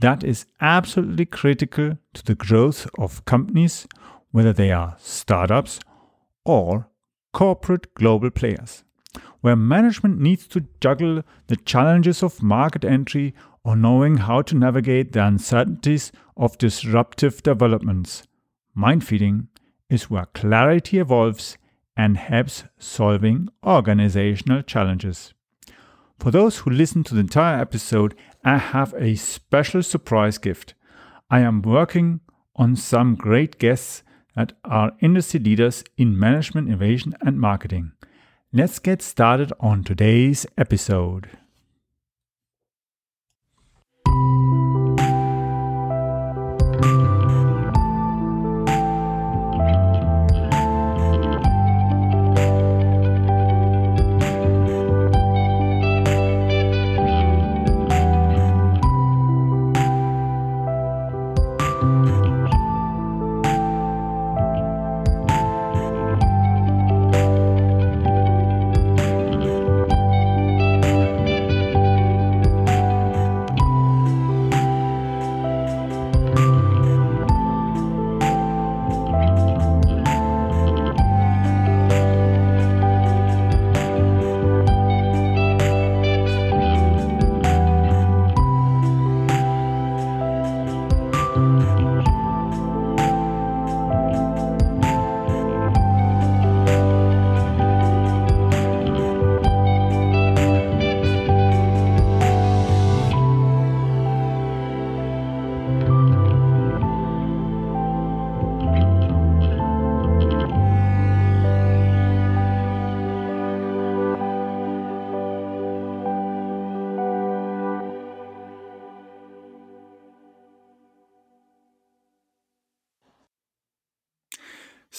that is absolutely critical to the growth of companies, whether they are startups or corporate global players, where management needs to juggle the challenges of market entry or knowing how to navigate the uncertainties of disruptive developments. Mind feeding is where clarity evolves and helps solving organizational challenges. For those who listen to the entire episode, I have a special surprise gift. I am working on some great guests that are industry leaders in management, innovation, and marketing. Let's get started on today's episode.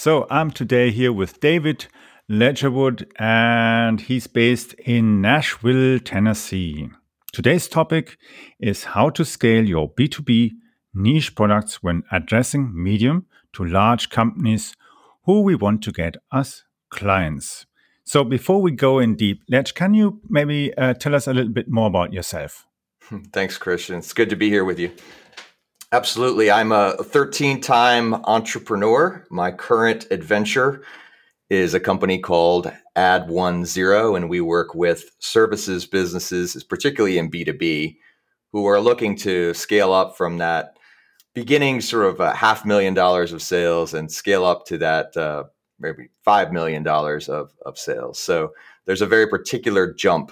So I'm today here with David Ledgerwood, and he's based in Nashville, Tennessee. Today's topic is how to scale your B2B niche products when addressing medium to large companies who we want to get as clients. So before we go in deep, Ledge, can you maybe uh, tell us a little bit more about yourself? Thanks, Christian. It's good to be here with you. Absolutely. I'm a 13 time entrepreneur. My current adventure is a company called Ad10, and we work with services businesses, particularly in B2B, who are looking to scale up from that beginning sort of a half million dollars of sales and scale up to that uh, maybe $5 million of, of sales. So there's a very particular jump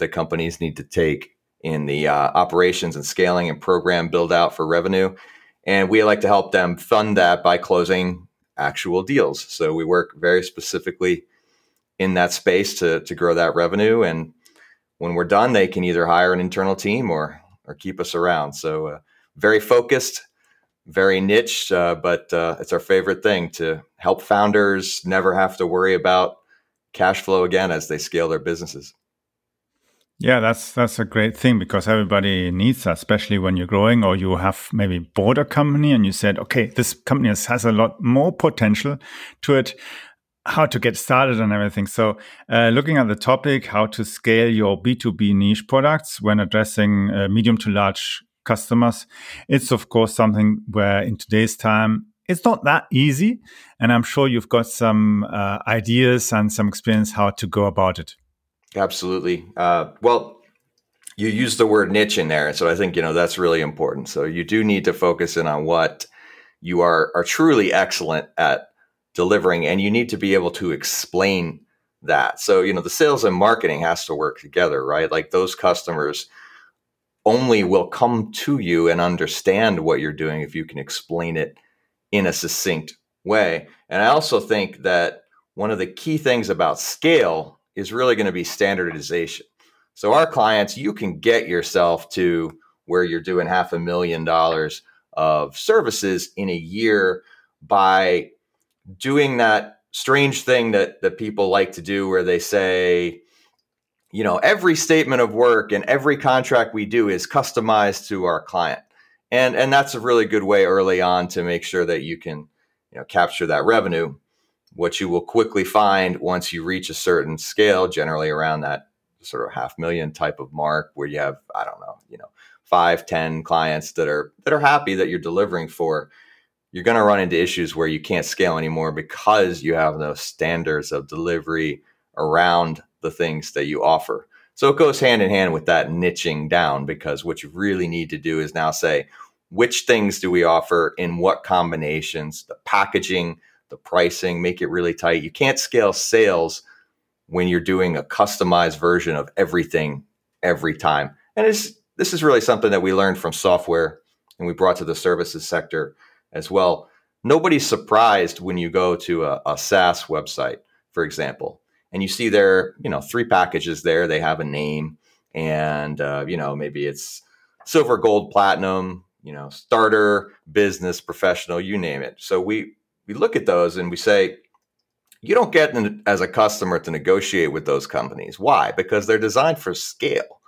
that companies need to take in the uh, operations and scaling and program build out for revenue. And we like to help them fund that by closing actual deals. So we work very specifically in that space to, to grow that revenue. And when we're done, they can either hire an internal team or, or keep us around. So uh, very focused, very niche, uh, but uh, it's our favorite thing to help founders never have to worry about cash flow again as they scale their businesses. Yeah, that's that's a great thing because everybody needs that, especially when you're growing or you have maybe bought a company and you said, okay, this company has a lot more potential to it. How to get started and everything. So, uh, looking at the topic, how to scale your B2B niche products when addressing uh, medium to large customers, it's of course something where in today's time it's not that easy. And I'm sure you've got some uh, ideas and some experience how to go about it. Absolutely. Uh, well, you use the word niche in there, so I think you know that's really important. So you do need to focus in on what you are are truly excellent at delivering, and you need to be able to explain that. So you know the sales and marketing has to work together, right? Like those customers only will come to you and understand what you're doing if you can explain it in a succinct way. And I also think that one of the key things about scale is really going to be standardization. So our clients, you can get yourself to where you're doing half a million dollars of services in a year by doing that strange thing that that people like to do where they say you know every statement of work and every contract we do is customized to our client and and that's a really good way early on to make sure that you can you know capture that revenue what you will quickly find once you reach a certain scale generally around that sort of half million type of mark where you have i don't know you know five ten clients that are that are happy that you're delivering for you're going to run into issues where you can't scale anymore because you have those standards of delivery around the things that you offer. So it goes hand in hand with that niching down because what you really need to do is now say, which things do we offer in what combinations, the packaging, the pricing, make it really tight. You can't scale sales when you're doing a customized version of everything every time. And it's, this is really something that we learned from software and we brought to the services sector as well. Nobody's surprised when you go to a, a SaaS website, for example, and you see there, you know, three packages there. They have a name, and uh, you know, maybe it's silver, gold, platinum, you know, starter, business, professional, you name it. So we we look at those and we say, you don't get as a customer to negotiate with those companies. Why? Because they're designed for scale,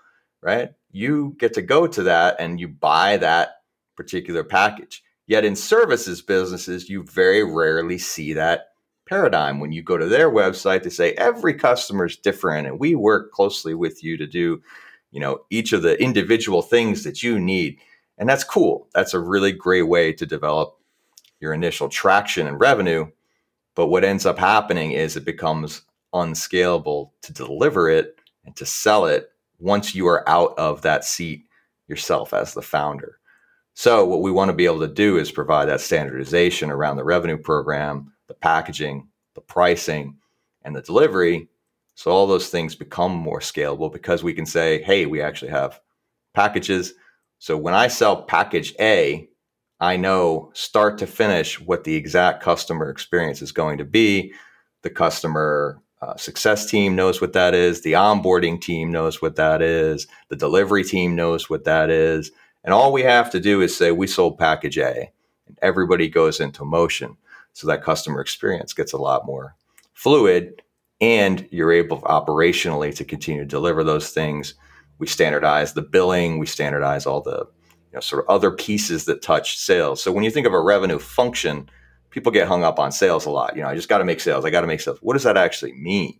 right? You get to go to that and you buy that particular package. Yet in services businesses, you very rarely see that paradigm. When you go to their website, they say every customer is different and we work closely with you to do, you know, each of the individual things that you need. And that's cool. That's a really great way to develop your initial traction and revenue. But what ends up happening is it becomes unscalable to deliver it and to sell it once you are out of that seat yourself as the founder. So, what we want to be able to do is provide that standardization around the revenue program, the packaging, the pricing, and the delivery. So, all those things become more scalable because we can say, hey, we actually have packages. So, when I sell package A, I know start to finish what the exact customer experience is going to be. The customer uh, success team knows what that is. The onboarding team knows what that is. The delivery team knows what that is and all we have to do is say we sold package A, and everybody goes into motion. So that customer experience gets a lot more fluid, and you're able operationally to continue to deliver those things. We standardize the billing, we standardize all the you know, sort of other pieces that touch sales. So when you think of a revenue function, people get hung up on sales a lot. You know, I just got to make sales. I got to make sales. What does that actually mean?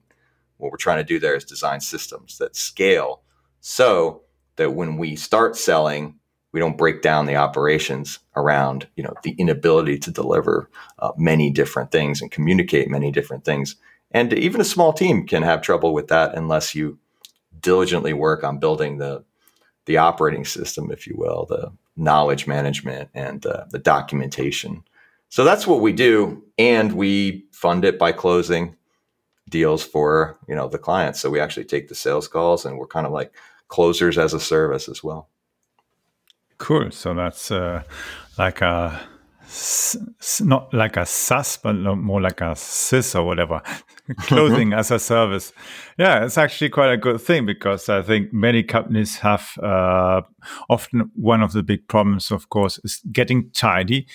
What we're trying to do there is design systems that scale so that when we start selling, we don't break down the operations around you know the inability to deliver uh, many different things and communicate many different things and even a small team can have trouble with that unless you diligently work on building the the operating system if you will the knowledge management and uh, the documentation. So that's what we do and we fund it by closing deals for you know the clients. So we actually take the sales calls and we're kind of like closers as a service as well. Cool. So that's uh, like a not like a SaaS, but more like a SIS or whatever, clothing as a service. Yeah, it's actually quite a good thing because I think many companies have uh, often one of the big problems, of course, is getting tidy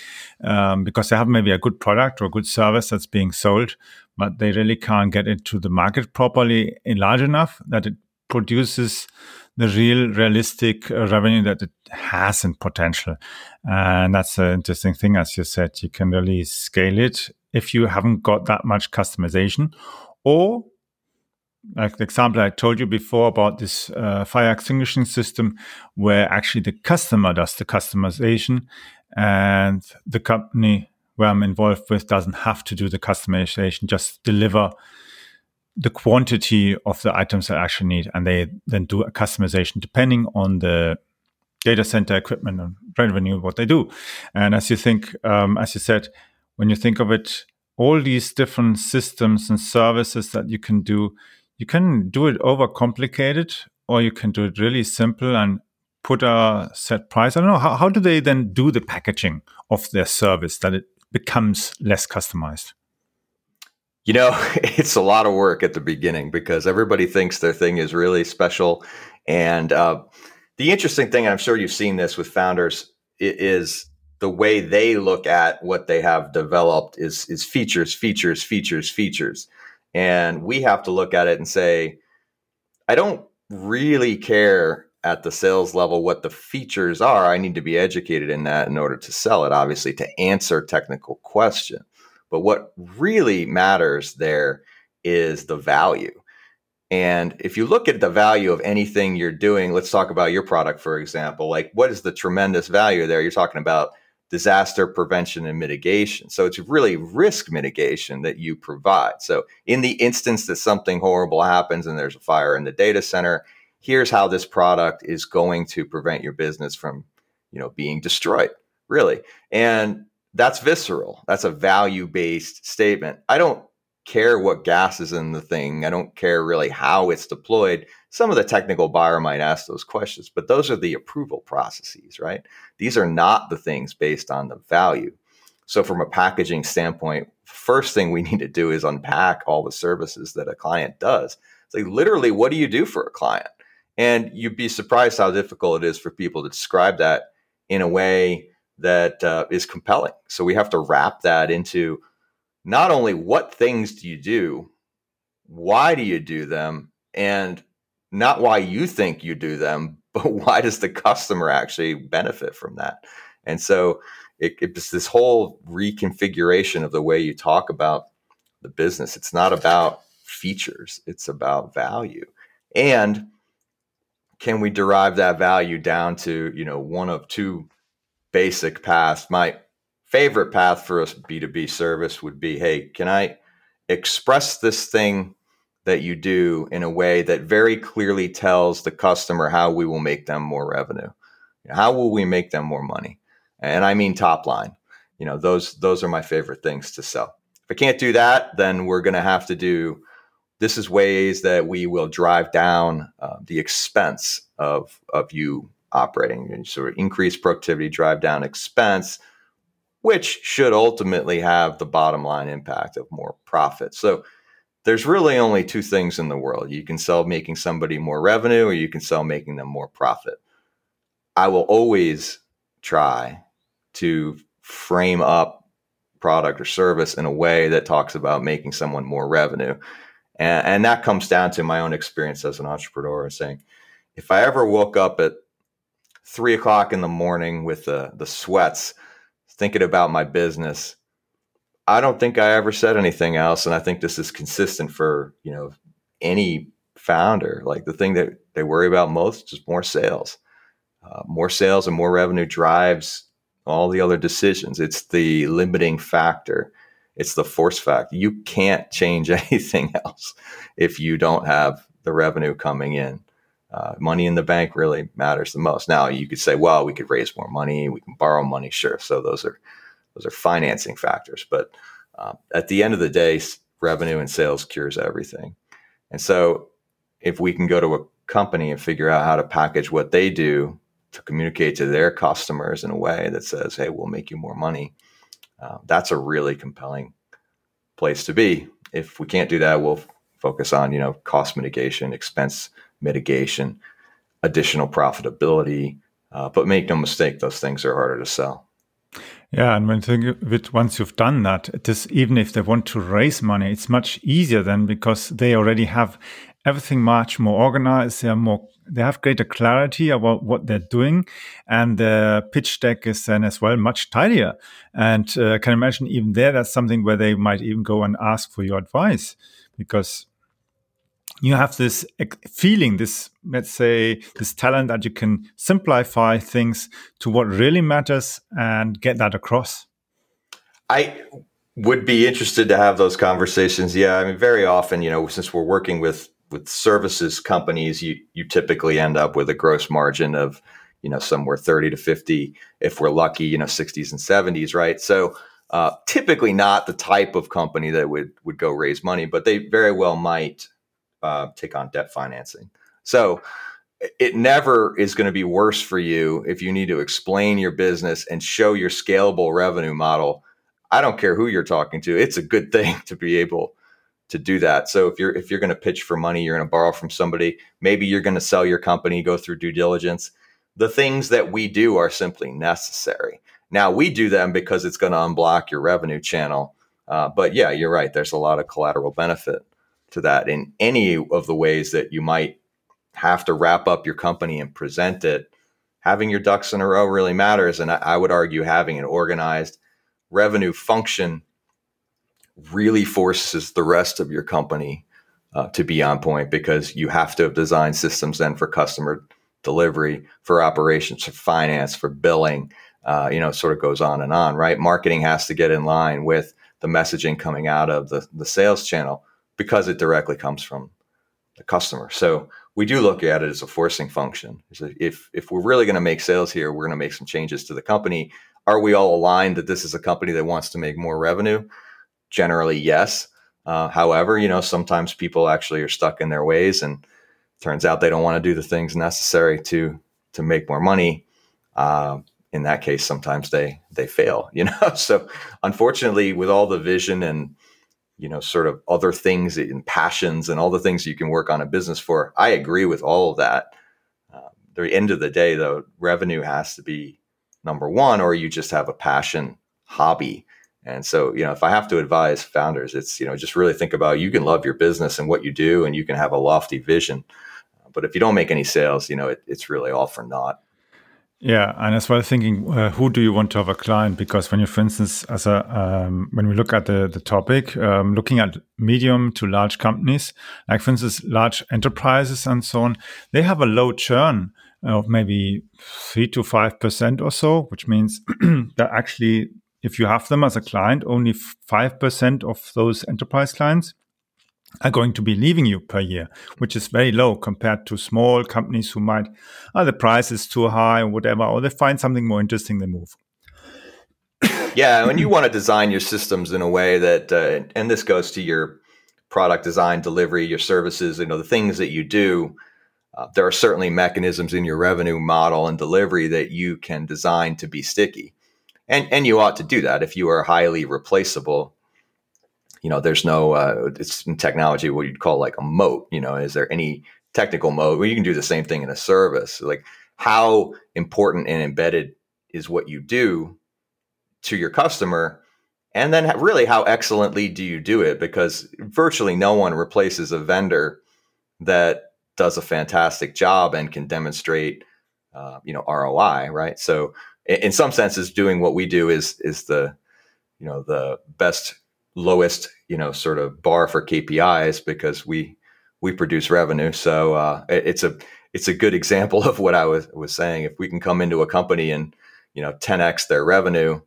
um, because they have maybe a good product or a good service that's being sold, but they really can't get it to the market properly in large enough that it produces the real realistic uh, revenue that it has in potential. And that's an interesting thing. As you said, you can really scale it if you haven't got that much customization or like the example I told you before about this uh, fire extinguishing system, where actually the customer does the customization and the company where I'm involved with doesn't have to do the customization, just deliver the quantity of the items I actually need, and they then do a customization depending on the data center equipment and revenue what they do. And as you think, um, as you said, when you think of it, all these different systems and services that you can do, you can do it over complicated, or you can do it really simple and put a set price. I don't know how, how do they then do the packaging of their service that it becomes less customized. You know, it's a lot of work at the beginning because everybody thinks their thing is really special. And uh, the interesting thing, and I'm sure you've seen this with founders, is the way they look at what they have developed is is features, features, features, features. And we have to look at it and say, I don't really care at the sales level what the features are. I need to be educated in that in order to sell it, obviously, to answer technical question. But what really matters there is the value. And if you look at the value of anything you're doing, let's talk about your product, for example. Like, what is the tremendous value there? You're talking about disaster prevention and mitigation. So it's really risk mitigation that you provide. So, in the instance that something horrible happens and there's a fire in the data center, here's how this product is going to prevent your business from, you know, being destroyed, really. And that's visceral. That's a value based statement. I don't care what gas is in the thing. I don't care really how it's deployed. Some of the technical buyer might ask those questions, but those are the approval processes, right? These are not the things based on the value. So, from a packaging standpoint, first thing we need to do is unpack all the services that a client does. It's like literally, what do you do for a client? And you'd be surprised how difficult it is for people to describe that in a way that uh, is compelling. So we have to wrap that into not only what things do you do, why do you do them, and not why you think you do them, but why does the customer actually benefit from that? And so it, it's this whole reconfiguration of the way you talk about the business. It's not about features, it's about value. And can we derive that value down to, you know, one of two basic path. My favorite path for a B2B service would be hey, can I express this thing that you do in a way that very clearly tells the customer how we will make them more revenue? How will we make them more money? And I mean top line. You know, those those are my favorite things to sell. If I can't do that, then we're going to have to do this is ways that we will drive down uh, the expense of of you operating and sort of increase productivity, drive down expense, which should ultimately have the bottom line impact of more profit. So there's really only two things in the world. You can sell making somebody more revenue or you can sell making them more profit. I will always try to frame up product or service in a way that talks about making someone more revenue. And, and that comes down to my own experience as an entrepreneur saying, if I ever woke up at three o'clock in the morning with the, the sweats, thinking about my business, I don't think I ever said anything else. And I think this is consistent for, you know, any founder. Like the thing that they worry about most is more sales. Uh, more sales and more revenue drives all the other decisions. It's the limiting factor. It's the force factor. You can't change anything else if you don't have the revenue coming in uh, money in the bank really matters the most. Now you could say, well, we could raise more money, we can borrow money, sure. So those are those are financing factors, but uh, at the end of the day, revenue and sales cures everything. And so if we can go to a company and figure out how to package what they do to communicate to their customers in a way that says, hey, we'll make you more money, uh, that's a really compelling place to be. If we can't do that, we'll focus on you know cost mitigation, expense mitigation, additional profitability. Uh, but make no mistake, those things are harder to sell. Yeah, and when think of it, once you've done that, this even if they want to raise money, it's much easier then because they already have everything much more organized. They are more, they have greater clarity about what they're doing, and the pitch deck is then as well much tidier. And uh, I can imagine even there, that's something where they might even go and ask for your advice because you have this feeling, this, let's say, this talent that you can simplify things to what really matters and get that across. I would be interested to have those conversations. Yeah. I mean, very often, you know, since we're working with, with services companies, you, you typically end up with a gross margin of, you know, somewhere 30 to 50, if we're lucky, you know, 60s and 70s, right? So, uh, typically not the type of company that would would go raise money, but they very well might uh, take on debt financing. So it never is going to be worse for you if you need to explain your business and show your scalable revenue model. I don't care who you're talking to. It's a good thing to be able to do that. So if you're if you're going to pitch for money, you're going to borrow from somebody, maybe you're going to sell your company, go through due diligence. The things that we do are simply necessary. Now we do them because it's going to unblock your revenue channel. Uh, but yeah, you're right. There's a lot of collateral benefit to that in any of the ways that you might have to wrap up your company and present it. Having your ducks in a row really matters. And I, I would argue having an organized revenue function really forces the rest of your company uh, to be on point because you have to have designed systems then for customer delivery, for operations, for finance, for billing. Uh, you know, sort of goes on and on, right? Marketing has to get in line with the messaging coming out of the, the sales channel because it directly comes from the customer. So we do look at it as a forcing function. If if we're really going to make sales here, we're going to make some changes to the company. Are we all aligned that this is a company that wants to make more revenue? Generally, yes. Uh, however, you know, sometimes people actually are stuck in their ways, and turns out they don't want to do the things necessary to to make more money. Uh, in that case, sometimes they they fail. You know, so unfortunately, with all the vision and you know, sort of other things and passions and all the things you can work on a business for, I agree with all of that. Uh, the end of the day, though, revenue has to be number one, or you just have a passion hobby and so, you know, if I have to advise founders, it's, you know, just really think about you can love your business and what you do and you can have a lofty vision. But if you don't make any sales, you know, it, it's really all for naught. Yeah, and as well thinking, uh, who do you want to have a client? Because when you, for instance, as a um, when we look at the the topic, um, looking at medium to large companies, like for instance, large enterprises and so on, they have a low churn of maybe three to five percent or so, which means that actually if you have them as a client, only 5% of those enterprise clients are going to be leaving you per year, which is very low compared to small companies who might, oh, the price is too high or whatever, or they find something more interesting, they move. yeah, and you want to design your systems in a way that, uh, and this goes to your product design, delivery, your services, you know, the things that you do. Uh, there are certainly mechanisms in your revenue model and delivery that you can design to be sticky and and you ought to do that if you are highly replaceable you know there's no uh, it's in technology what you'd call like a moat you know is there any technical moat? Where you can do the same thing in a service. Like how important and embedded is what you do to your customer? And then really how excellently do you do it? Because virtually no one replaces a vendor that does a fantastic job and can demonstrate uh, you know roi right? So in some senses doing what we do is is the you know the best lowest you know sort of bar for KPIs because we we produce revenue. So uh, it's a it's a good example of what I was was saying. If we can come into a company and you know 10x their revenue,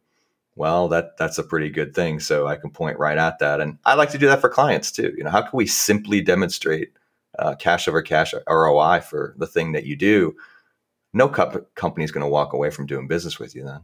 well that that's a pretty good thing. So I can point right at that, and I like to do that for clients too. You know how can we simply demonstrate uh, cash over cash ROI for the thing that you do? no co- company is going to walk away from doing business with you then.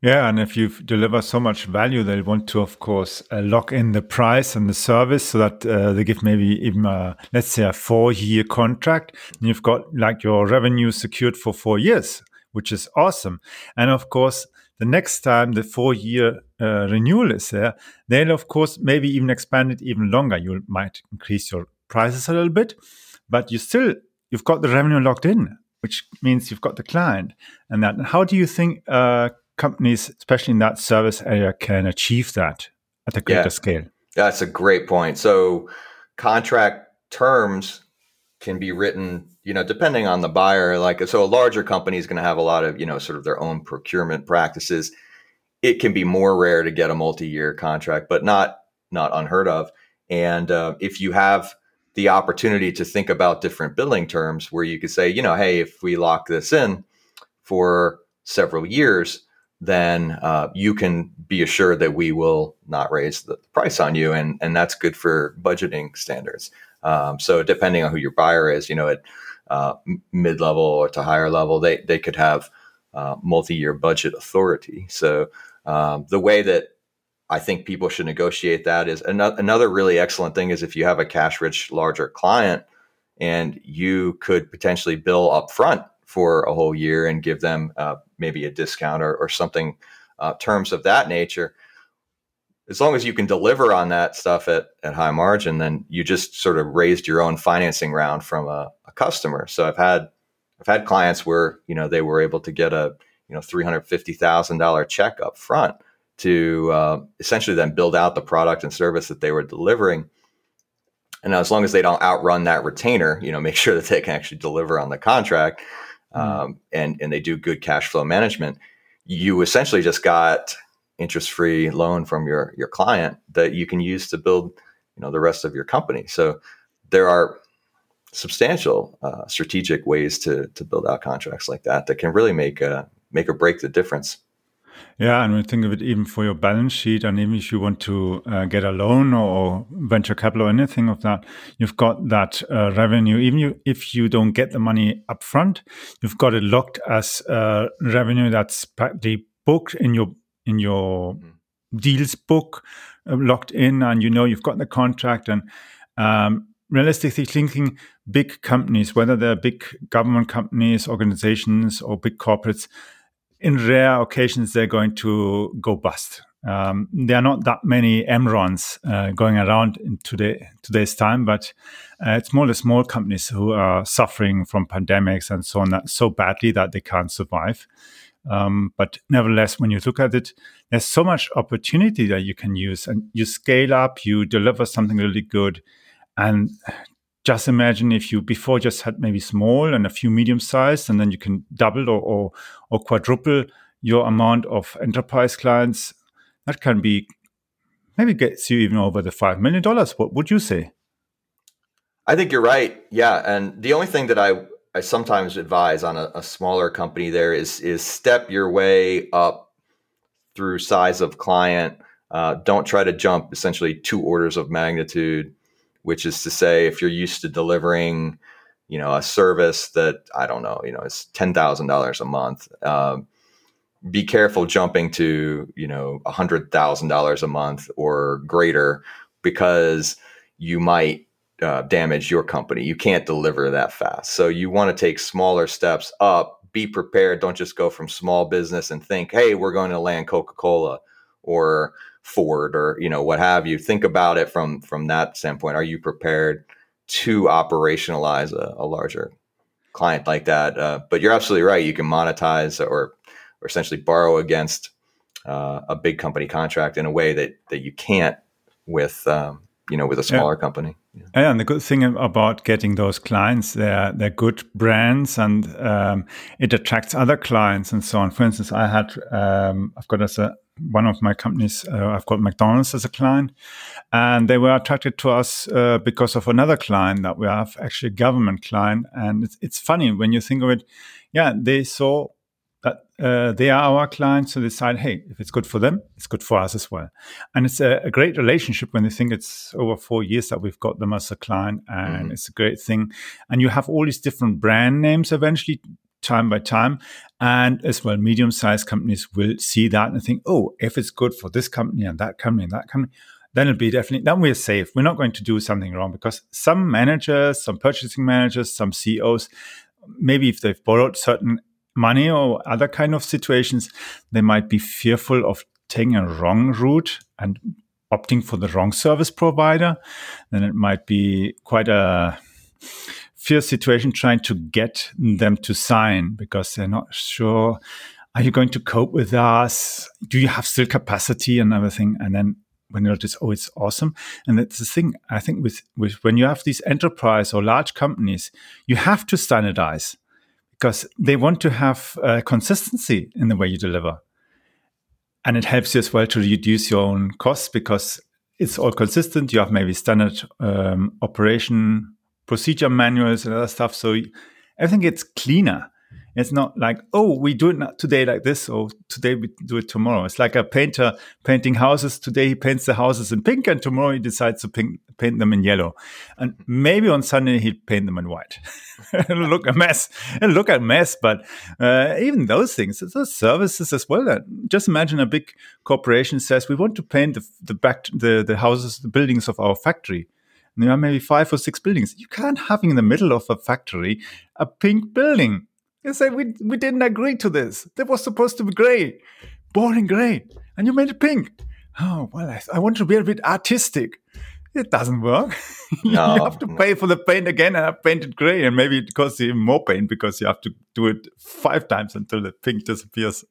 Yeah, and if you deliver so much value, they want to, of course, uh, lock in the price and the service so that uh, they give maybe even, a, let's say, a four-year contract. And you've got like your revenue secured for four years, which is awesome. And of course, the next time the four-year uh, renewal is there, they'll of course maybe even expand it even longer. You might increase your prices a little bit, but you still you've got the revenue locked in which means you've got the client and that. How do you think uh, companies, especially in that service area, can achieve that at a greater yeah. scale? That's a great point. So, contract terms can be written, you know, depending on the buyer. Like, so a larger company is going to have a lot of, you know, sort of their own procurement practices. It can be more rare to get a multi-year contract, but not not unheard of. And uh, if you have the opportunity to think about different billing terms where you could say, you know, hey, if we lock this in for several years, then uh, you can be assured that we will not raise the price on you, and and that's good for budgeting standards. Um, so depending on who your buyer is, you know, at uh, mid level or to higher level, they they could have uh, multi year budget authority. So um, the way that I think people should negotiate that. Is another another really excellent thing is if you have a cash rich larger client and you could potentially bill up front for a whole year and give them uh, maybe a discount or, or something uh, terms of that nature as long as you can deliver on that stuff at, at high margin then you just sort of raised your own financing round from a, a customer so i've had i've had clients where you know they were able to get a you know three hundred fifty thousand dollar check up front to uh, essentially then build out the product and service that they were delivering. And as long as they don't outrun that retainer, you know, make sure that they can actually deliver on the contract. Um, and and they do good cash flow management. You essentially just got interest free loan from your your client that you can use to build you know the rest of your company. So there are substantial uh, strategic ways to to build out contracts like that that can really make a make or break the difference. Yeah, and we think of it even for your balance sheet, and even if you want to uh, get a loan or venture capital or anything of that, you've got that uh, revenue. Even you, if you don't get the money up front, you've got it locked as uh, revenue that's practically booked in your in your mm. deals book, uh, locked in, and you know you've got the contract. And um, realistically thinking, big companies, whether they're big government companies, organizations, or big corporates, in rare occasions they're going to go bust. Um, there are not that many Enrons uh, going around in today, today's time, but uh, it's more the small companies who are suffering from pandemics and so on that, so badly that they can't survive. Um, but nevertheless, when you look at it, there's so much opportunity that you can use, and you scale up, you deliver something really good, and just imagine if you before just had maybe small and a few medium sized, and then you can double or, or, or quadruple your amount of enterprise clients. That can be maybe gets you even over the five million dollars. What would you say? I think you're right. Yeah, and the only thing that I I sometimes advise on a, a, smaller company there is is step your way up through size of client. Uh, don't try to jump essentially two orders of magnitude, which is to say, if you're used to delivering, you know, a service that I don't know, you know, it's ten thousand dollars a month. Um, be careful jumping to you know a hundred thousand dollars a month or greater because you might uh, damage your company. You can't deliver that fast. So you want to take smaller steps up. Be prepared. Don't just go from small business and think, "Hey, we're going to land Coca-Cola or Ford or you know what have you." Think about it from from that standpoint. Are you prepared to operationalize a, a larger client like that? Uh, but you're absolutely right. You can monetize or or essentially borrow against uh, a big company contract in a way that that you can't with um, you know with a smaller yeah. company. Yeah. and the good thing about getting those clients, they're they're good brands, and um, it attracts other clients and so on. For instance, I had um, I've got as a one of my companies, uh, I've got McDonald's as a client, and they were attracted to us uh, because of another client that we have, actually a government client. And it's, it's funny when you think of it. Yeah, they saw that uh, they are our clients, so they decide, hey, if it's good for them, it's good for us as well. And it's a, a great relationship when they think it's over four years that we've got them as a client, and mm-hmm. it's a great thing. And you have all these different brand names eventually time by time. And as well, medium sized companies will see that and think, oh, if it's good for this company and that company and that company, then it'll be definitely, then we're safe. We're not going to do something wrong because some managers, some purchasing managers, some CEOs, maybe if they've borrowed certain money or other kind of situations, they might be fearful of taking a wrong route and opting for the wrong service provider. Then it might be quite a fierce situation trying to get them to sign because they're not sure. Are you going to cope with us? Do you have still capacity and everything? And then when you notice, oh, it's awesome. And that's the thing. I think with, with when you have these enterprise or large companies, you have to standardize because they want to have uh, consistency in the way you deliver. And it helps you as well to reduce your own costs because it's all consistent. You have maybe standard um, operation procedure manuals and other stuff. So everything gets cleaner. It's not like, oh, we do it today like this, or today we do it tomorrow. It's like a painter painting houses. Today he paints the houses in pink, and tomorrow he decides to paint, paint them in yellow. And maybe on Sunday he'll paint them in white. It'll look a mess. It'll look a mess, but uh, even those things, those services as well. Just imagine a big corporation says, we want to paint the, the back, the, the houses, the buildings of our factory there are maybe five or six buildings. You can't have in the middle of a factory a pink building. You say we we didn't agree to this. That was supposed to be grey, boring grey, and you made it pink. Oh well, I, I want to be a bit artistic. it doesn't work. No, you have to no. pay for the paint again and have painted gray, and maybe it costs even more paint because you have to do it five times until the pink disappears.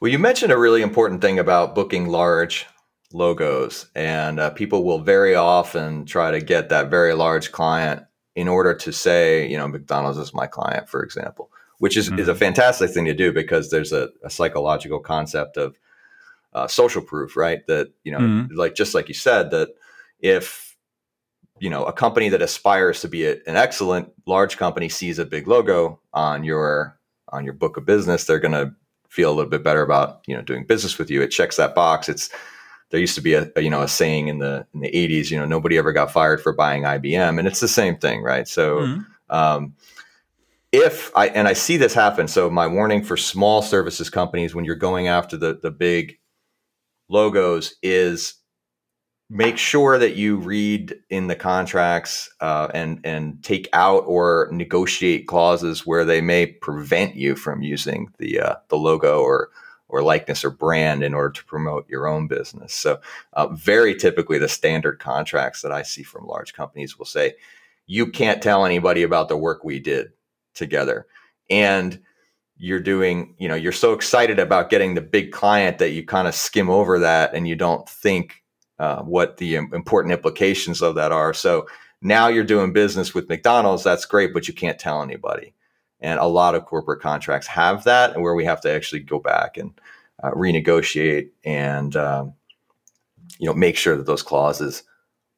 Well, you mentioned a really important thing about booking large logos, and uh, people will very often try to get that very large client in order to say, you know, McDonald's is my client, for example, which is, mm-hmm. is a mm-hmm. fantastic thing to do because there's a, a psychological concept of uh, social proof, right? That, you know, mm-hmm. like just like you said, that if, you know, a company that aspires to be a, an excellent large company sees a big logo on your on your book of business, they're going to feel a little bit better about you know doing business with you. It checks that box. It's there used to be a, a, you know a saying in the in the 80s you know nobody ever got fired for buying IBM and it's the same thing right so mm-hmm. um, if I and I see this happen so my warning for small services companies when you're going after the the big logos is make sure that you read in the contracts uh, and and take out or negotiate clauses where they may prevent you from using the uh, the logo or or likeness or brand in order to promote your own business. So, uh, very typically, the standard contracts that I see from large companies will say, "You can't tell anybody about the work we did together," and you're doing, you know, you're so excited about getting the big client that you kind of skim over that and you don't think uh, what the important implications of that are. So now you're doing business with McDonald's. That's great, but you can't tell anybody. And a lot of corporate contracts have that, and where we have to actually go back and uh, renegotiate and um, you know make sure that those clauses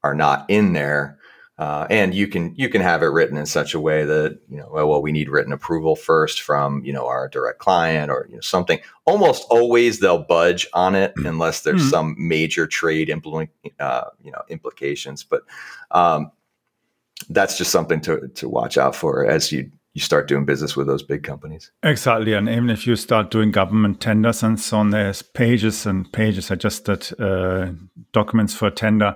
are not in there. Uh, and you can you can have it written in such a way that you know well, well we need written approval first from you know our direct client or you know something. Almost always they'll budge on it mm. unless there's mm-hmm. some major trade implement uh, you know implications. But um, that's just something to to watch out for as you you start doing business with those big companies. Exactly. And even if you start doing government tenders and so on, there's pages and pages. I just did uh, documents for a tender.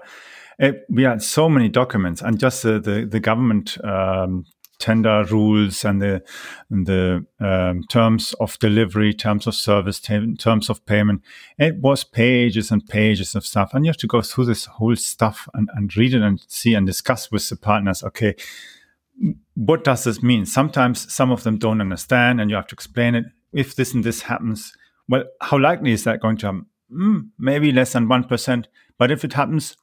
It, we had so many documents and just the, the, the government um, tender rules and the, and the um, terms of delivery, terms of service, terms of payment. It was pages and pages of stuff. And you have to go through this whole stuff and, and read it and see and discuss with the partners. Okay, what does this mean? Sometimes some of them don't understand, and you have to explain it. If this and this happens, well, how likely is that going to happen? Mm, maybe less than 1%. But if it happens,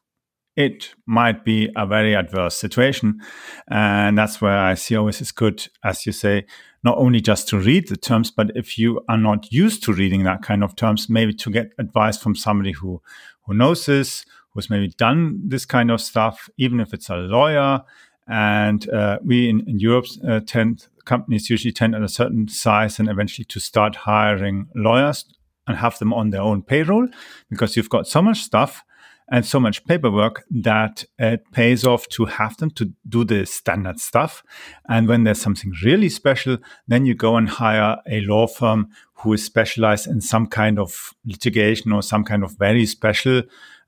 it might be a very adverse situation. And that's where I see always is good, as you say, not only just to read the terms, but if you are not used to reading that kind of terms, maybe to get advice from somebody who, who knows this, who's maybe done this kind of stuff, even if it's a lawyer and uh, we in, in Europe uh, tend companies usually tend at a certain size and eventually to start hiring lawyers and have them on their own payroll because you've got so much stuff and so much paperwork that it pays off to have them to do the standard stuff. And when there's something really special, then you go and hire a law firm who is specialized in some kind of litigation or some kind of very special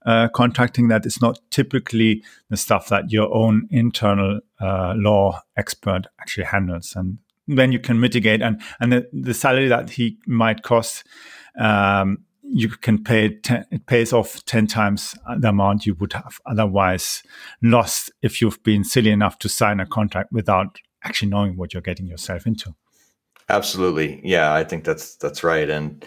uh, contracting that is not typically the stuff that your own internal uh, law expert actually handles. And then you can mitigate and, and the, the salary that he might cost, um, you can pay ten, it pays off 10 times the amount you would have otherwise lost if you've been silly enough to sign a contract without actually knowing what you're getting yourself into. Absolutely. Yeah, I think that's that's right. And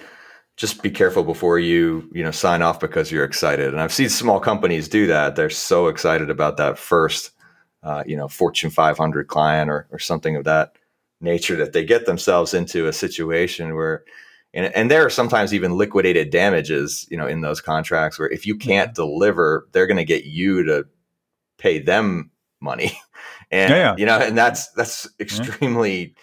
just be careful before you you know sign off because you're excited and i've seen small companies do that they're so excited about that first uh, you know fortune 500 client or, or something of that nature that they get themselves into a situation where and, and there are sometimes even liquidated damages you know in those contracts where if you can't deliver they're going to get you to pay them money and yeah, yeah. you know and that's that's extremely yeah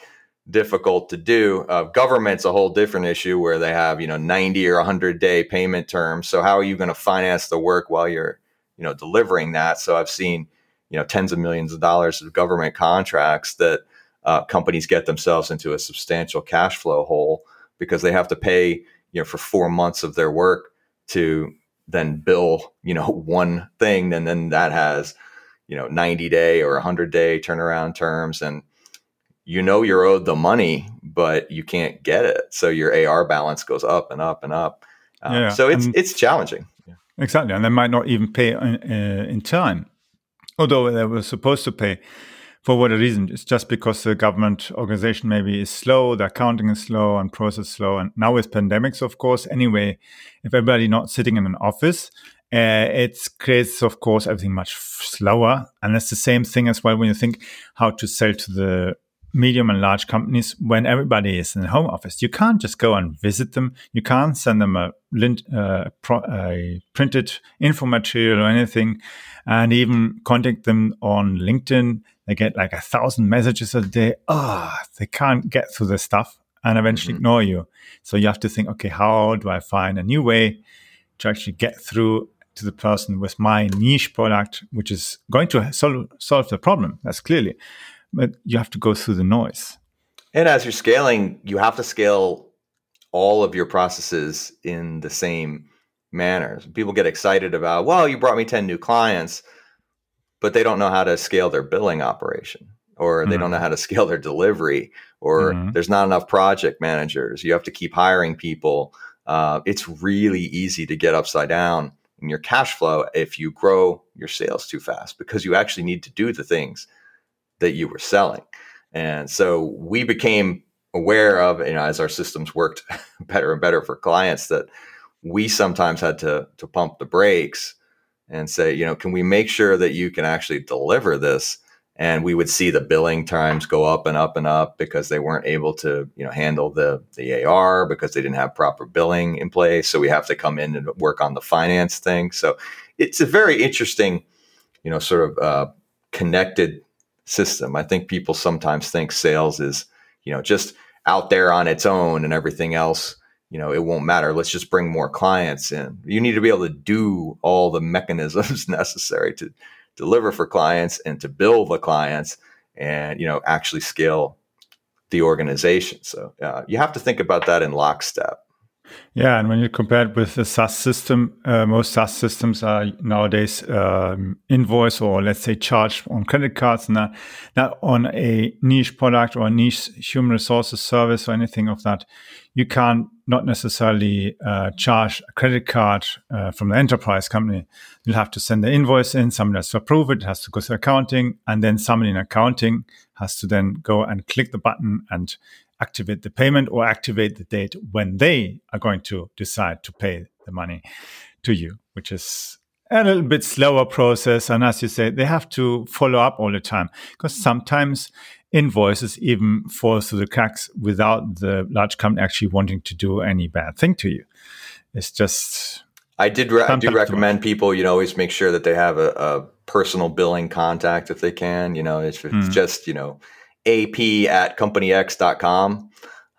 difficult to do. Uh, government's a whole different issue where they have you know 90 or 100 day payment terms. So how are you going to finance the work while you're you know delivering that? So I've seen you know tens of millions of dollars of government contracts that uh, companies get themselves into a substantial cash flow hole because they have to pay you know for four months of their work to then bill you know one thing and then that has you know 90 day or 100 day turnaround terms and you know you're owed the money, but you can't get it. So your AR balance goes up and up and up. Um, yeah, so it's it's challenging. Exactly, and they might not even pay in, uh, in time, although they were supposed to pay. For what a reason? It's just because the government organization maybe is slow, the accounting is slow, and process slow. And now with pandemics, of course, anyway, if everybody not sitting in an office, uh, it creates, of course, everything much slower. And that's the same thing as well when you think how to sell to the medium and large companies when everybody is in the home office. You can't just go and visit them. You can't send them a, uh, a printed info material or anything, and even contact them on LinkedIn. They get like a thousand messages a day. Ah, oh, they can't get through the stuff and eventually mm-hmm. ignore you. So you have to think, okay, how do I find a new way to actually get through to the person with my niche product, which is going to sol- solve the problem. That's clearly, but you have to go through the noise. And as you're scaling, you have to scale all of your processes in the same manner. People get excited about, well, you brought me 10 new clients, but they don't know how to scale their billing operation or they mm-hmm. don't know how to scale their delivery or mm-hmm. there's not enough project managers. You have to keep hiring people. Uh, it's really easy to get upside down in your cash flow if you grow your sales too fast because you actually need to do the things that you were selling. And so we became aware of, you know, as our systems worked better and better for clients that we sometimes had to to pump the brakes and say, you know, can we make sure that you can actually deliver this? And we would see the billing times go up and up and up because they weren't able to you know handle the the AR because they didn't have proper billing in place. So we have to come in and work on the finance thing. So it's a very interesting you know sort of uh, connected system. I think people sometimes think sales is you know just out there on its own and everything else you know it won't matter. Let's just bring more clients in. You need to be able to do all the mechanisms necessary to deliver for clients and to build the clients and you know actually scale the organization. So uh, you have to think about that in lockstep yeah, and when you compare it with the SaaS system, uh, most SaaS systems are nowadays um, invoice or let's say charge on credit cards, not not on a niche product or niche human resources service or anything of that. You can't not necessarily uh, charge a credit card uh, from the enterprise company. You'll have to send the invoice in, somebody has to approve it, has to go through accounting, and then somebody in accounting has to then go and click the button and activate the payment or activate the date when they are going to decide to pay the money to you, which is a little bit slower process. And as you say, they have to follow up all the time because sometimes invoices even fall through the cracks without the large company actually wanting to do any bad thing to you. It's just. I did. Re- I do recommend people, you know, always make sure that they have a, a personal billing contact if they can. You know, if it's mm. just, you know, ap at companyx.com.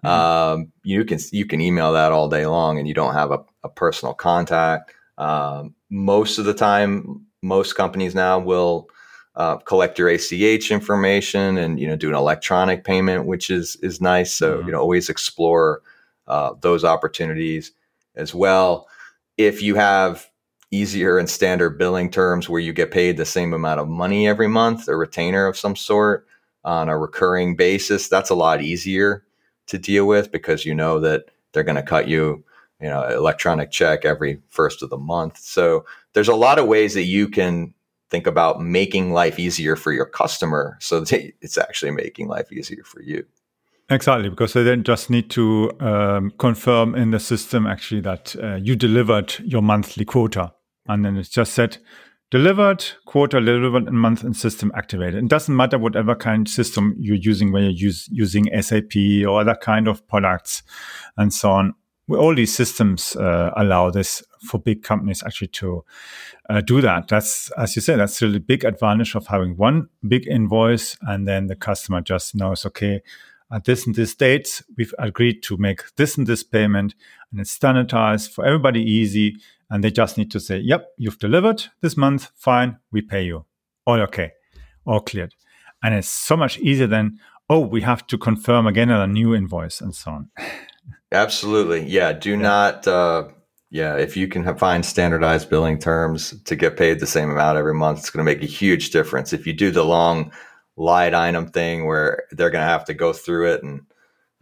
Mm-hmm. Um, you can you can email that all day long, and you don't have a, a personal contact. Um, most of the time, most companies now will uh, collect your ACH information and you know do an electronic payment, which is is nice. So mm-hmm. you know always explore uh, those opportunities as well. If you have easier and standard billing terms where you get paid the same amount of money every month, a retainer of some sort on a recurring basis, that's a lot easier to deal with because you know that they're going to cut you, you know, electronic check every first of the month. So there's a lot of ways that you can think about making life easier for your customer so that it's actually making life easier for you. Exactly, because they then just need to um, confirm in the system actually that uh, you delivered your monthly quota. And then it's just said, delivered, quarter delivered, and month and system activated. It doesn't matter whatever kind of system you're using, when you're use, using SAP or other kind of products and so on. All these systems uh, allow this for big companies actually to uh, do that. That's, as you said, that's really big advantage of having one big invoice and then the customer just knows, okay, at this and this date, we've agreed to make this and this payment and it's standardized for everybody easy and they just need to say, yep, you've delivered this month, fine, we pay you. All okay, all cleared. And it's so much easier than, oh, we have to confirm again on a new invoice and so on. Absolutely. Yeah. Do yeah. not, uh, yeah, if you can find standardized billing terms to get paid the same amount every month, it's going to make a huge difference. If you do the long light item thing where they're going to have to go through it and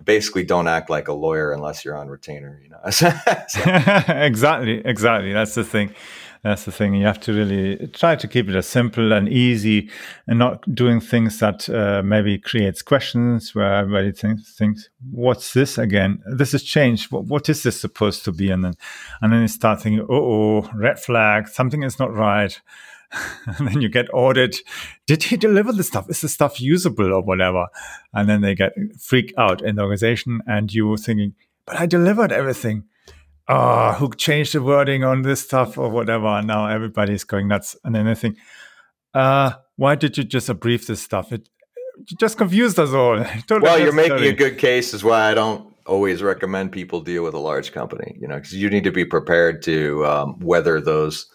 basically don't act like a lawyer unless you're on retainer you know? Exactly exactly. That's the thing. That's the thing. You have to really try to keep it as simple and easy and not doing things that uh, maybe creates questions where everybody thinks, thinks what's this again? This has changed. What, what is this supposed to be? And then and then you start thinking oh red flag. Something is not right and then you get ordered. Did he deliver the stuff? Is the stuff usable or whatever? And then they get freaked out in the organization, and you were thinking, but I delivered everything. Oh, who changed the wording on this stuff or whatever? And now everybody's going nuts. And then I think, uh, why did you just brief this stuff? It you just confused us all. well, you're making a good case, is why I don't always recommend people deal with a large company. You know, because you need to be prepared to um, weather those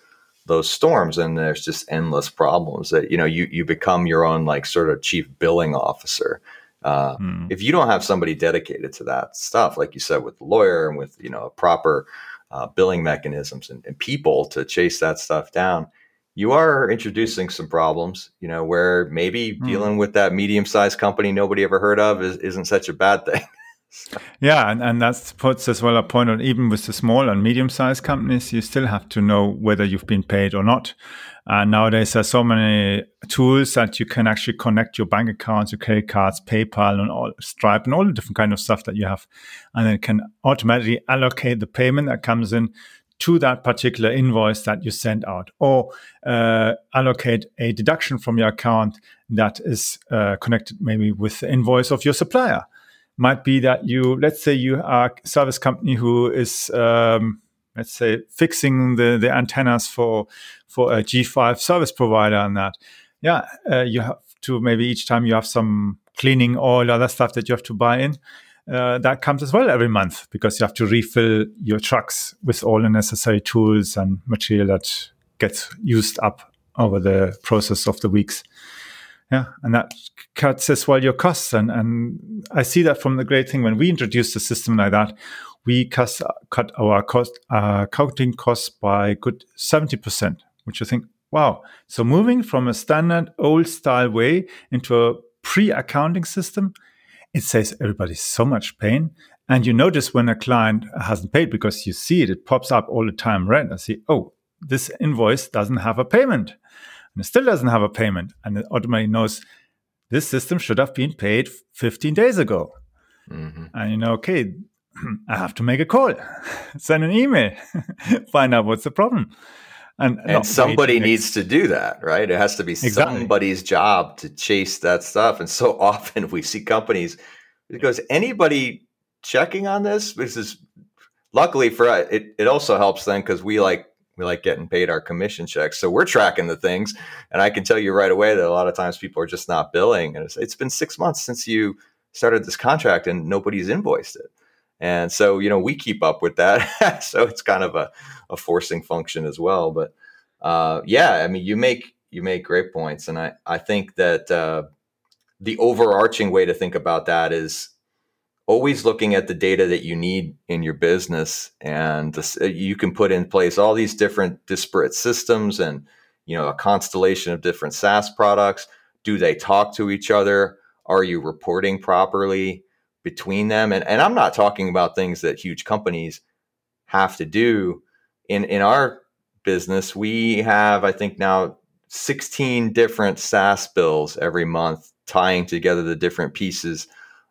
those storms and there's just endless problems that you know you you become your own like sort of chief billing officer uh, hmm. if you don't have somebody dedicated to that stuff like you said with the lawyer and with you know proper uh, billing mechanisms and, and, people to chase that stuff down you are introducing some problems you know where maybe hmm. dealing with that medium-sized company nobody ever heard of is, isn't such a bad thing yeah, and, and that puts as well a point on even with the small and medium sized companies, you still have to know whether you've been paid or not. And nowadays, there's so many tools that you can actually connect your bank accounts, your credit cards, PayPal, and all Stripe, and all the different kind of stuff that you have, and then can automatically allocate the payment that comes in to that particular invoice that you send out, or uh, allocate a deduction from your account that is uh, connected maybe with the invoice of your supplier might be that you, let's say you are a service company who is, um, let's say, fixing the, the antennas for, for a G5 service provider and that. Yeah, uh, you have to maybe each time you have some cleaning oil, other stuff that you have to buy in. Uh, that comes as well every month because you have to refill your trucks with all the necessary tools and material that gets used up over the process of the weeks. Yeah, and that cuts as well your costs. And, and I see that from the great thing when we introduced a system like that, we cut, our cost, uh, accounting costs by good 70%, which I think, wow. So moving from a standard old style way into a pre accounting system, it saves everybody so much pain. And you notice when a client hasn't paid because you see it, it pops up all the time, right? I see, oh, this invoice doesn't have a payment and it still doesn't have a payment. And it automatically knows this system should have been paid 15 days ago. Mm-hmm. And you know, okay, I have to make a call, send an email, find out what's the problem. And, and somebody needs to do that, right? It has to be exactly. somebody's job to chase that stuff. And so often we see companies because anybody checking on this, this is luckily for it, it also helps then because we like we like getting paid our commission checks. So we're tracking the things. And I can tell you right away that a lot of times people are just not billing. And it's, it's been six months since you started this contract and nobody's invoiced it. And so, you know, we keep up with that. so it's kind of a, a forcing function as well. But uh, yeah, I mean, you make you make great points. And I, I think that uh, the overarching way to think about that is always looking at the data that you need in your business and uh, you can put in place all these different disparate systems and you know a constellation of different SaaS products. Do they talk to each other? Are you reporting properly between them? And, and I'm not talking about things that huge companies have to do. In in our business we have I think now 16 different SaaS bills every month tying together the different pieces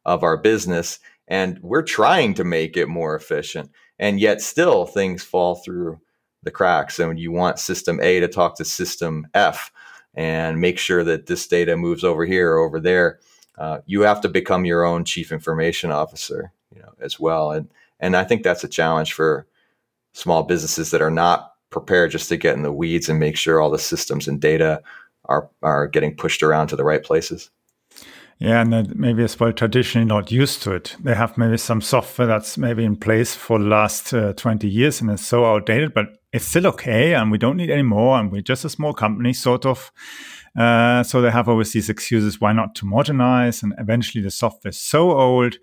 of our business. And we're trying to make it more efficient. And yet, still, things fall through the cracks. And you want system A to talk to system F and make sure that this data moves over here or over there. Uh, you have to become your own chief information officer, you know, as well. And and I think that's a challenge for small businesses that are not prepared just to get in the weeds and make sure all the systems and data are are getting pushed around to the right places. Yeah, and maybe as well traditionally not used to it. They have maybe some software that's maybe in place for the last uh, 20 years and it's so outdated, but it's still okay and we don't need any more. And we're just a small company, sort of. Uh, so they have always these excuses why not to modernize. And eventually the software is so old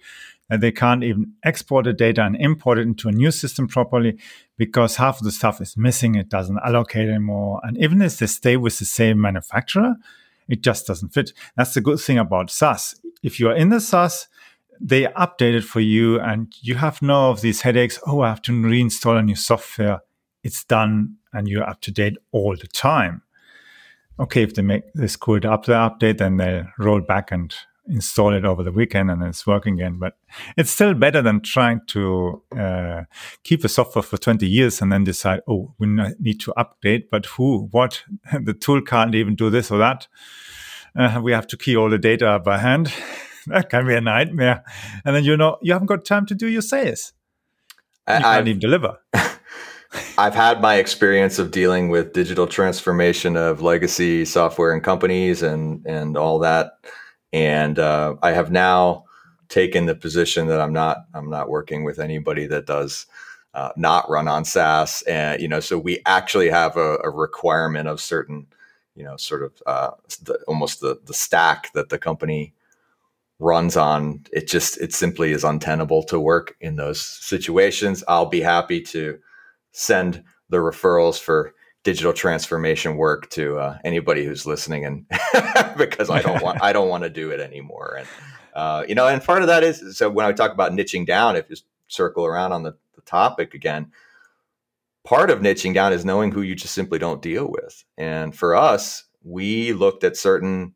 that they can't even export the data and import it into a new system properly because half of the stuff is missing. It doesn't allocate anymore. And even if they stay with the same manufacturer, it just doesn't fit. That's the good thing about SaaS. If you are in the SaaS, they update it for you and you have no of these headaches. Oh, I have to reinstall a new software. It's done and you're up to date all the time. Okay, if they make this cool up the update, then they'll roll back and install it over the weekend and it's working again. But it's still better than trying to uh, keep the software for 20 years and then decide, oh, we need to update, but who, what? the tool can't even do this or that. Uh, we have to key all the data by hand. that can be a nightmare. And then you know you haven't got time to do your sales. You can't I've, even deliver. I've had my experience of dealing with digital transformation of legacy software and companies and and all that and uh, I have now taken the position that I'm not I'm not working with anybody that does uh, not run on SaaS, and you know, so we actually have a, a requirement of certain, you know, sort of uh, the, almost the the stack that the company runs on. It just it simply is untenable to work in those situations. I'll be happy to send the referrals for digital transformation work to uh, anybody who's listening and because I don't want I don't want to do it anymore. And uh, you know and part of that is so when I talk about niching down if you circle around on the, the topic again part of niching down is knowing who you just simply don't deal with. And for us we looked at certain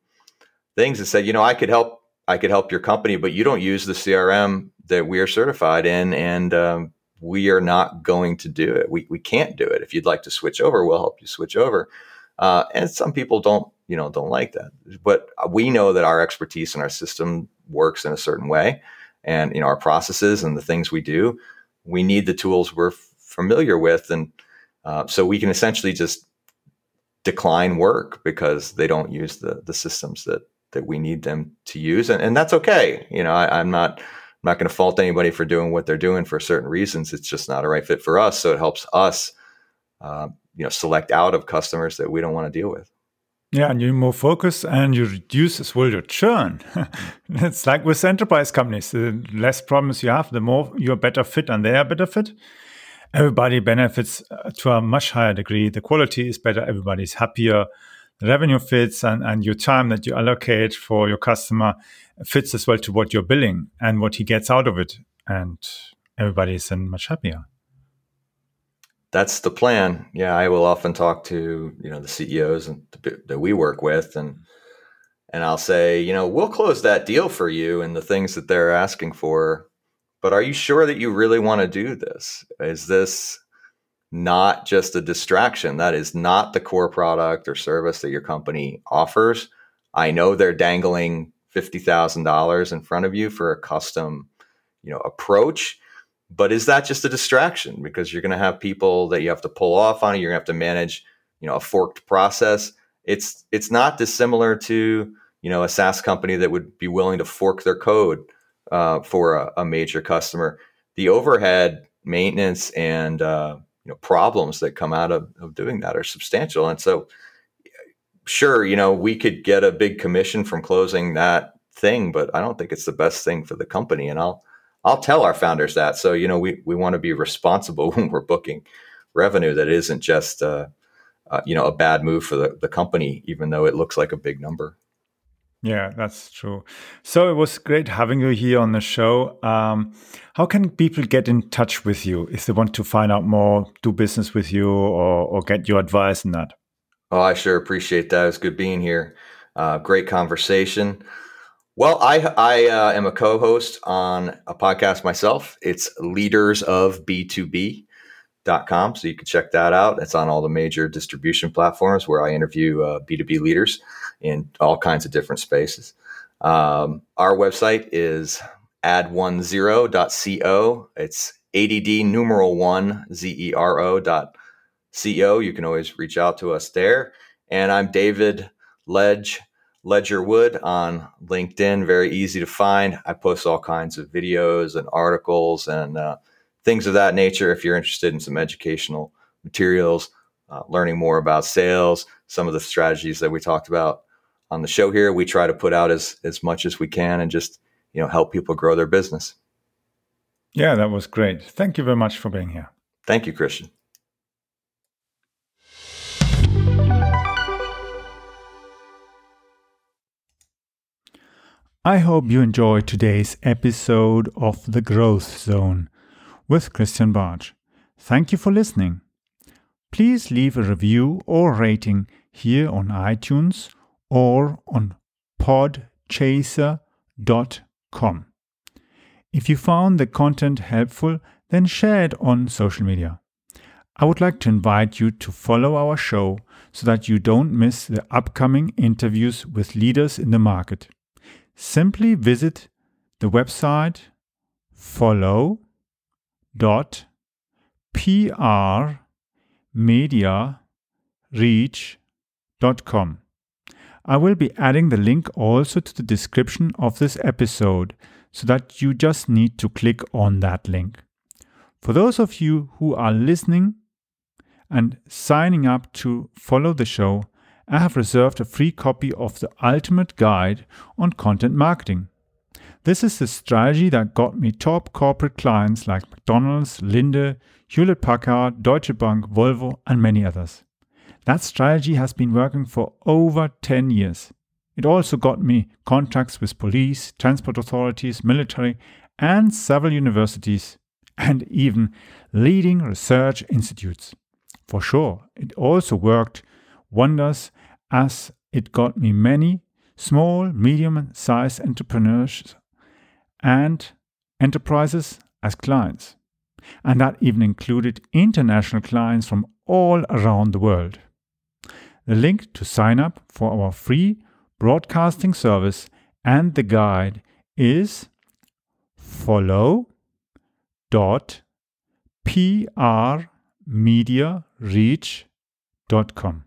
things and said you know I could help I could help your company but you don't use the CRM that we are certified in and um, we are not going to do it. We, we can't do it. If you'd like to switch over, we'll help you switch over. Uh, and some people don't, you know, don't like that. But we know that our expertise and our system works in a certain way, and you know our processes and the things we do. We need the tools we're f- familiar with, and uh, so we can essentially just decline work because they don't use the the systems that that we need them to use, and, and that's okay. You know, I, I'm not I'm not going to fault anybody for doing what they're doing for certain reasons. It's just not a right fit for us. So it helps us, uh, you know, select out of customers that we don't want to deal with. Yeah, and you more focus and you reduce as well your churn. it's like with enterprise companies. The less problems you have, the more you're better fit and they are better fit. Everybody benefits uh, to a much higher degree. The quality is better. Everybody's happier. The revenue fits and, and your time that you allocate for your customer fits as well to what you're billing and what he gets out of it. And everybody is then much happier. That's the plan. Yeah, I will often talk to you know the CEOs and that we work with, and and I'll say, you know, we'll close that deal for you and the things that they're asking for. But are you sure that you really want to do this? Is this not just a distraction? That is not the core product or service that your company offers. I know they're dangling $50,000 in front of you for a custom, you know, approach. But is that just a distraction? Because you're going to have people that you have to pull off on. You're going to have to manage, you know, a forked process. It's it's not dissimilar to you know a SaaS company that would be willing to fork their code uh, for a, a, major customer. The overhead, maintenance, and uh, you know problems that come out of, of doing that are substantial. And so sure, you know, we could get a big commission from closing that thing, but I don't think it's the best thing for the company. And I'll I'll tell our founders that. So you know, we we want to be responsible when we're booking revenue that isn't just uh, uh, you know a bad move for the, the company, even though it looks like a big number. Yeah, that's true. So it was great having you here on the show. Um, how can people get in touch with you if they want to find out more, do business with you, or, or get your advice in that? Oh, I sure appreciate that. It's good being here. Uh, great conversation. Well, I I uh, am a co-host on a podcast myself. It's Leaders of B2B.com. So you can check that out. It's on all the major distribution platforms where I interview uh, B2B leaders in all kinds of different spaces. Um, our website is add10.co. It's ADD numeral one zero dot CEO. You can always reach out to us there. And I'm David Ledge, Ledgerwood on LinkedIn. Very easy to find. I post all kinds of videos and articles and uh, things of that nature. If you're interested in some educational materials, uh, learning more about sales, some of the strategies that we talked about on the show here, we try to put out as as much as we can and just you know help people grow their business. Yeah, that was great. Thank you very much for being here. Thank you, Christian. I hope you enjoyed today's episode of The Growth Zone with Christian Bartsch. Thank you for listening. Please leave a review or rating here on iTunes or on podchaser.com. If you found the content helpful, then share it on social media. I would like to invite you to follow our show so that you don't miss the upcoming interviews with leaders in the market simply visit the website follow.prmediareach.com. I will be adding the link also to the description of this episode so that you just need to click on that link. For those of you who are listening and signing up to follow the show, I have reserved a free copy of the Ultimate Guide on Content Marketing. This is the strategy that got me top corporate clients like McDonald's, Linde, Hewlett Packard, Deutsche Bank, Volvo, and many others. That strategy has been working for over 10 years. It also got me contracts with police, transport authorities, military, and several universities, and even leading research institutes. For sure, it also worked wonders as it got me many small, medium sized entrepreneurs and enterprises as clients. And that even included international clients from all around the world. The link to sign up for our free broadcasting service and the guide is follow.prmediareach.com.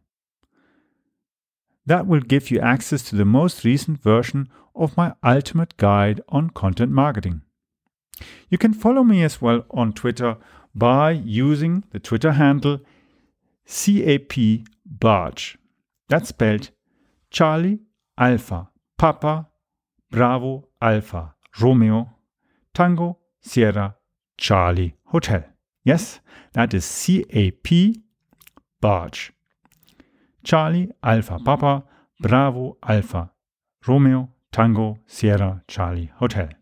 That will give you access to the most recent version of my ultimate guide on content marketing. You can follow me as well on Twitter by using the Twitter handle CAP Bartsch. That's spelled Charlie Alpha Papa Bravo Alpha Romeo Tango Sierra Charlie Hotel. Yes, that is CAP Bartsch. Charlie, Alpha, Papa, Bravo, Alpha, Romeo, Tango, Sierra, Charlie, Hotel.